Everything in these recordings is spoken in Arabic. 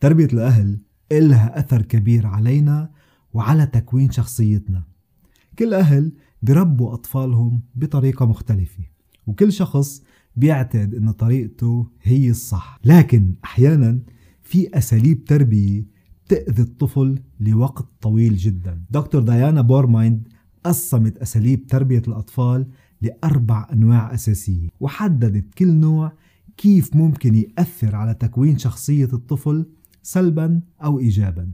تربية الأهل إلها أثر كبير علينا وعلى تكوين شخصيتنا. كل أهل بربوا أطفالهم بطريقة مختلفة وكل شخص بيعتقد أن طريقته هي الصح. لكن أحيانا في أساليب تربية تأذي الطفل لوقت طويل جدا. دكتور ديانا بورمايند قسمت أساليب تربية الأطفال لأربع أنواع أساسية وحددت كل نوع كيف ممكن يأثر على تكوين شخصية الطفل سلبا أو إيجابا.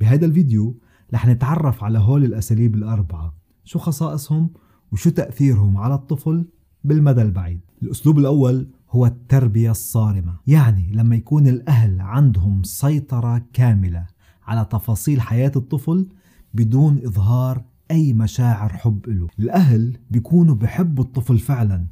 بهذا الفيديو رح نتعرف على هول الأساليب الأربعة. شو خصائصهم وشو تأثيرهم على الطفل بالمدى البعيد. الأسلوب الأول هو التربية الصارمة. يعني لما يكون الأهل عندهم سيطرة كاملة على تفاصيل حياة الطفل بدون إظهار أي مشاعر حب له. الأهل بيكونوا بحبوا الطفل فعلا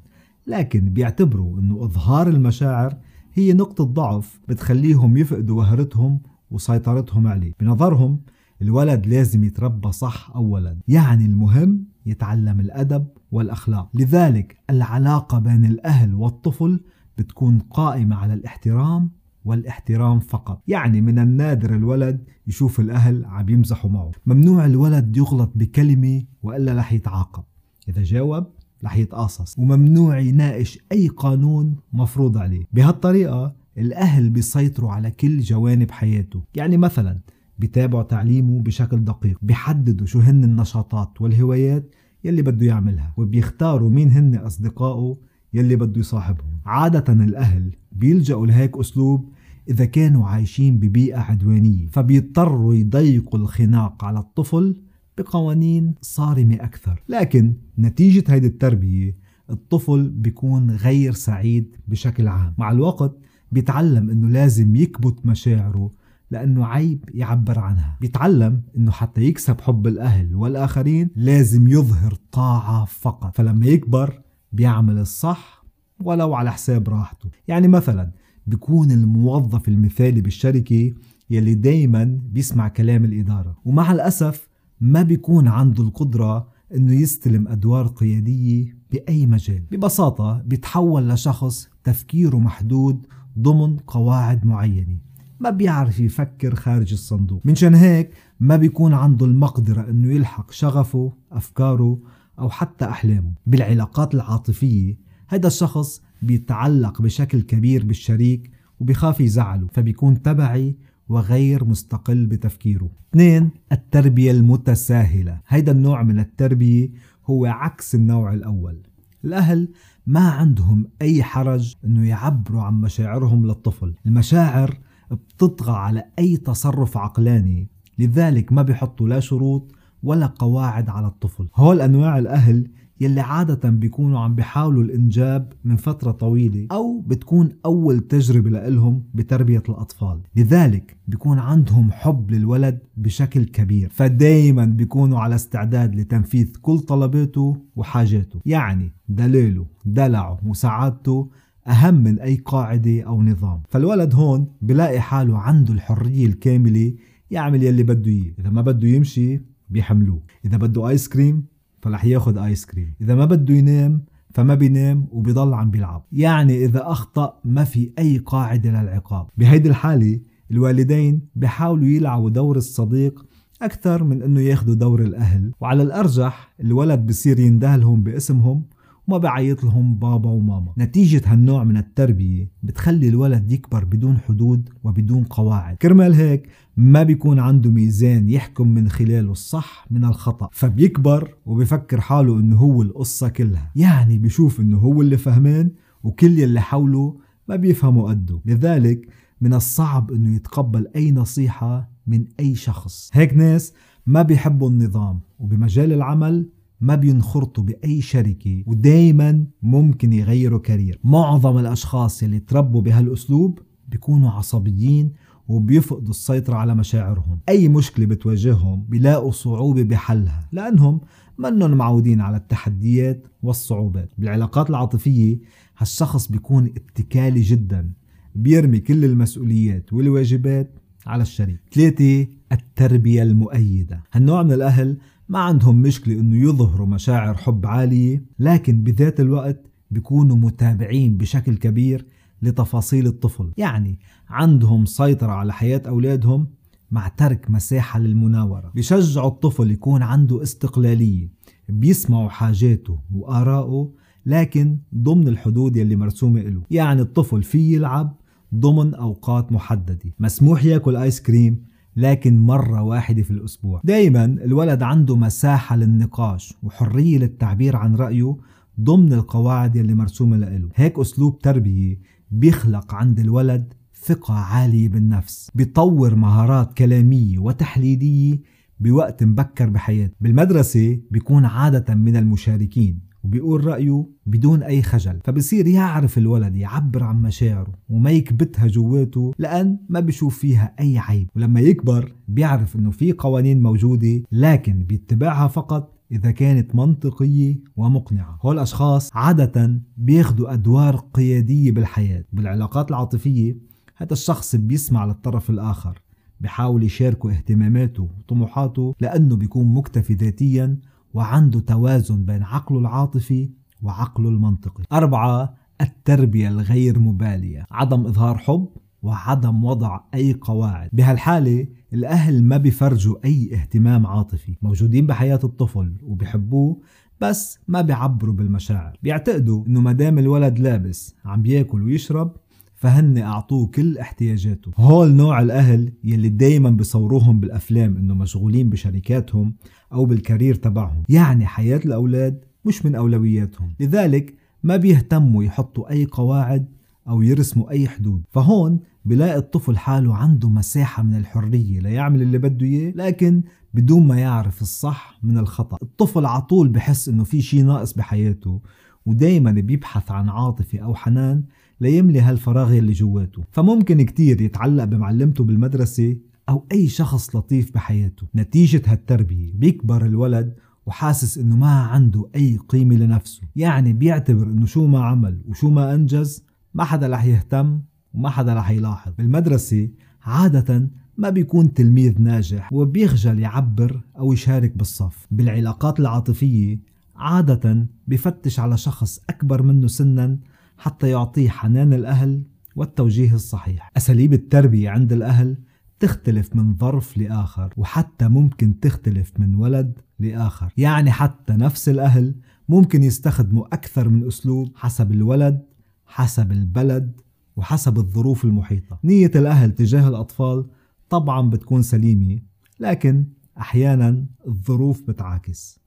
لكن بيعتبروا أنه إظهار المشاعر هي نقطة ضعف بتخليهم يفقدوا وهرتهم وسيطرتهم عليه. بنظرهم الولد لازم يتربى صح أولا. يعني المهم يتعلم الأدب والأخلاق. لذلك العلاقة بين الأهل والطفل بتكون قائمة على الاحترام والاحترام فقط. يعني من النادر الولد يشوف الأهل عم يمزحوا معه. ممنوع الولد يغلط بكلمة وإلا رح يتعاقب. إذا جاوب رح يتقاصص. وممنوع يناقش أي قانون مفروض عليه. بهالطريقة الأهل بيسيطروا على كل جوانب حياته. يعني مثلا بيتابعوا تعليمه بشكل دقيق. بيحددوا شو هن النشاطات والهوايات يلي بده يعملها. وبيختاروا مين هن أصدقائه يلي بده يصاحبهم. عادة الأهل بيلجأوا لهيك أسلوب إذا كانوا عايشين ببيئة عدوانية. فبيضطروا يضيقوا الخناق على الطفل بقوانين صارمة أكثر. لكن نتيجة هيدي التربية الطفل بيكون غير سعيد بشكل عام. مع الوقت بيتعلم إنه لازم يكبت مشاعره لأنه عيب يعبر عنها. بيتعلم أنه حتى يكسب حب الأهل والآخرين لازم يظهر طاعة فقط. فلما يكبر بيعمل الصح ولو على حساب راحته. يعني مثلا بيكون الموظف المثالي بالشركة يلي دايما بيسمع كلام الإدارة. ومع الأسف ما بيكون عنده القدرة إنه يستلم أدوار قيادية بأي مجال. ببساطة بيتحول لشخص تفكيره محدود ضمن قواعد معينة. ما بيعرف يفكر خارج الصندوق. منشان هيك ما بيكون عنده المقدرة إنه يلحق شغفه أفكاره أو حتى أحلامه. بالعلاقات العاطفية هذا الشخص بيتعلق بشكل كبير بالشريك وبيخاف يزعله. فبيكون تبعي وغير مستقل بتفكيره. اثنين التربية المتساهلة. هيدا النوع من التربية هو عكس النوع الأول. الأهل ما عندهم أي حرج أنه يعبروا عن مشاعرهم للطفل. المشاعر بتطغى على أي تصرف عقلاني لذلك ما بيحطوا لا شروط ولا قواعد على الطفل. هول أنواع الأهل يلي عادة بيكونوا عم بيحاولوا الإنجاب من فترة طويلة أو بتكون أول تجربة لإلهم بتربية الأطفال. لذلك بيكون عندهم حب للولد بشكل كبير. فدايما بيكونوا على استعداد لتنفيذ كل طلباته وحاجاته. يعني دليله دلعه وسعادته أهم من أي قاعدة أو نظام. فالولد هون بلاقي حاله عنده الحرية الكاملة يعمل يلي بده إياه. إذا ما بده يمشي بيحملوه. إذا بده آيس كريم فرح ياخد آيس كريم. إذا ما بده ينام فما بينام وبيضل عم بيلعب. يعني إذا أخطأ ما في أي قاعدة للعقاب. بهيدي الحالة الوالدين بحاولوا يلعبوا دور الصديق أكثر من أنه ياخدوا دور الأهل. وعلى الأرجح الولد بصير يندهلهم باسمهم وما بعيط لهم بابا وماما. نتيجة هالنوع من التربية بتخلي الولد يكبر بدون حدود وبدون قواعد. كرمال هيك ما بيكون عنده ميزان يحكم من خلاله الصح من الخطأ. فبيكبر وبفكر حاله إنه هو القصة كلها. يعني بيشوف إنه هو اللي فهمان وكل اللي حوله ما بيفهموا قده. لذلك من الصعب إنه يتقبل أي نصيحة من أي شخص. هيك ناس ما بيحبوا النظام. وبمجال العمل ما بينخرطوا بأي شركة ودايما ممكن يغيروا كارير. معظم الأشخاص اللي تربوا بهالأسلوب بيكونوا عصبيين وبيفقدوا السيطرة على مشاعرهم. أي مشكلة بتواجههم بيلاقوا صعوبة بحلها لأنهم منهم معودين على التحديات والصعوبات. بالعلاقات العاطفية هالشخص بيكون اتكالي جدا بيرمي كل المسؤوليات والواجبات على الشريك. ثلاثة التربية المؤيدة. هالنوع من الأهل ما عندهم مشكلة إنه يظهروا مشاعر حب عالية لكن بذات الوقت بيكونوا متابعين بشكل كبير لتفاصيل الطفل. يعني عندهم سيطرة على حياة أولادهم مع ترك مساحة للمناورة. بيشجعوا الطفل يكون عنده استقلالية بيسمعوا حاجاته وآراءه لكن ضمن الحدود يلي مرسومة له يعني الطفل فيه يلعب ضمن أوقات محددة. مسموح ياكل آيس كريم لكن مرة واحدة في الأسبوع. دايما الولد عنده مساحة للنقاش وحرية للتعبير عن رأيه ضمن القواعد يلي مرسومة له. هيك أسلوب تربية بيخلق عند الولد ثقة عالية بالنفس بيطور مهارات كلامية وتحليلية بوقت مبكر بحياته. بالمدرسة بيكون عادة من المشاركين وبيقول رأيه بدون أي خجل. فبصير يعرف الولد يعبر عن مشاعره وما يكبتها جواته لأن ما بيشوف فيها أي عيب. ولما يكبر بيعرف أنه في قوانين موجودة لكن بيتبعها فقط إذا كانت منطقية ومقنعة. هول الأشخاص عادة بياخدوا أدوار قيادية بالحياة. بالعلاقات العاطفية هذا الشخص بيسمع للطرف الآخر بحاول يشاركه اهتماماته وطموحاته لأنه بيكون مكتفي ذاتيا وعنده توازن بين عقله العاطفي وعقله المنطقي. أربعة التربية الغير مبالية. عدم إظهار حب وعدم وضع أي قواعد. بهالحالة الأهل ما بيفرجوا أي اهتمام عاطفي. موجودين بحياة الطفل وبيحبوه بس ما بيعبروا بالمشاعر. بيعتقدوا إنه مدام الولد لابس عم بياكل ويشرب فهن أعطوه كل احتياجاته. هول نوع الأهل يلي دايما بصوروهم بالأفلام إنه مشغولين بشركاتهم أو بالكارير تبعهم. يعني حياة الأولاد مش من أولوياتهم. لذلك ما بيهتموا يحطوا أي قواعد أو يرسموا أي حدود. فهون بلاقي الطفل حاله عنده مساحة من الحرية ليعمل اللي بده إياه لكن بدون ما يعرف الصح من الخطأ. الطفل عطول بحس إنه في شي ناقص بحياته ودايما بيبحث عن عاطفة أو حنان ليملي هالفراغ اللي جواته. فممكن كتير يتعلق بمعلمته بالمدرسة أو أي شخص لطيف بحياته. نتيجة هالتربية بيكبر الولد وحاسس إنه ما عنده أي قيمة لنفسه. يعني بيعتبر إنه شو ما عمل وشو ما أنجز ما حدا رح يهتم وما حدا رح يلاحظ. بالمدرسة عادة ما بيكون تلميذ ناجح وبيخجل يعبر أو يشارك بالصف. بالعلاقات العاطفية عادة بفتش على شخص أكبر منه سنا حتى يعطيه حنان الأهل والتوجيه الصحيح. أساليب التربية عند الأهل تختلف من ظرف لآخر وحتى ممكن تختلف من ولد لآخر. يعني حتى نفس الأهل ممكن يستخدموا أكثر من أسلوب حسب الولد حسب البلد وحسب الظروف المحيطة. نية الأهل تجاه الأطفال طبعا بتكون سليمة لكن أحيانا الظروف بتعاكس.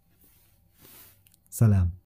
سلام.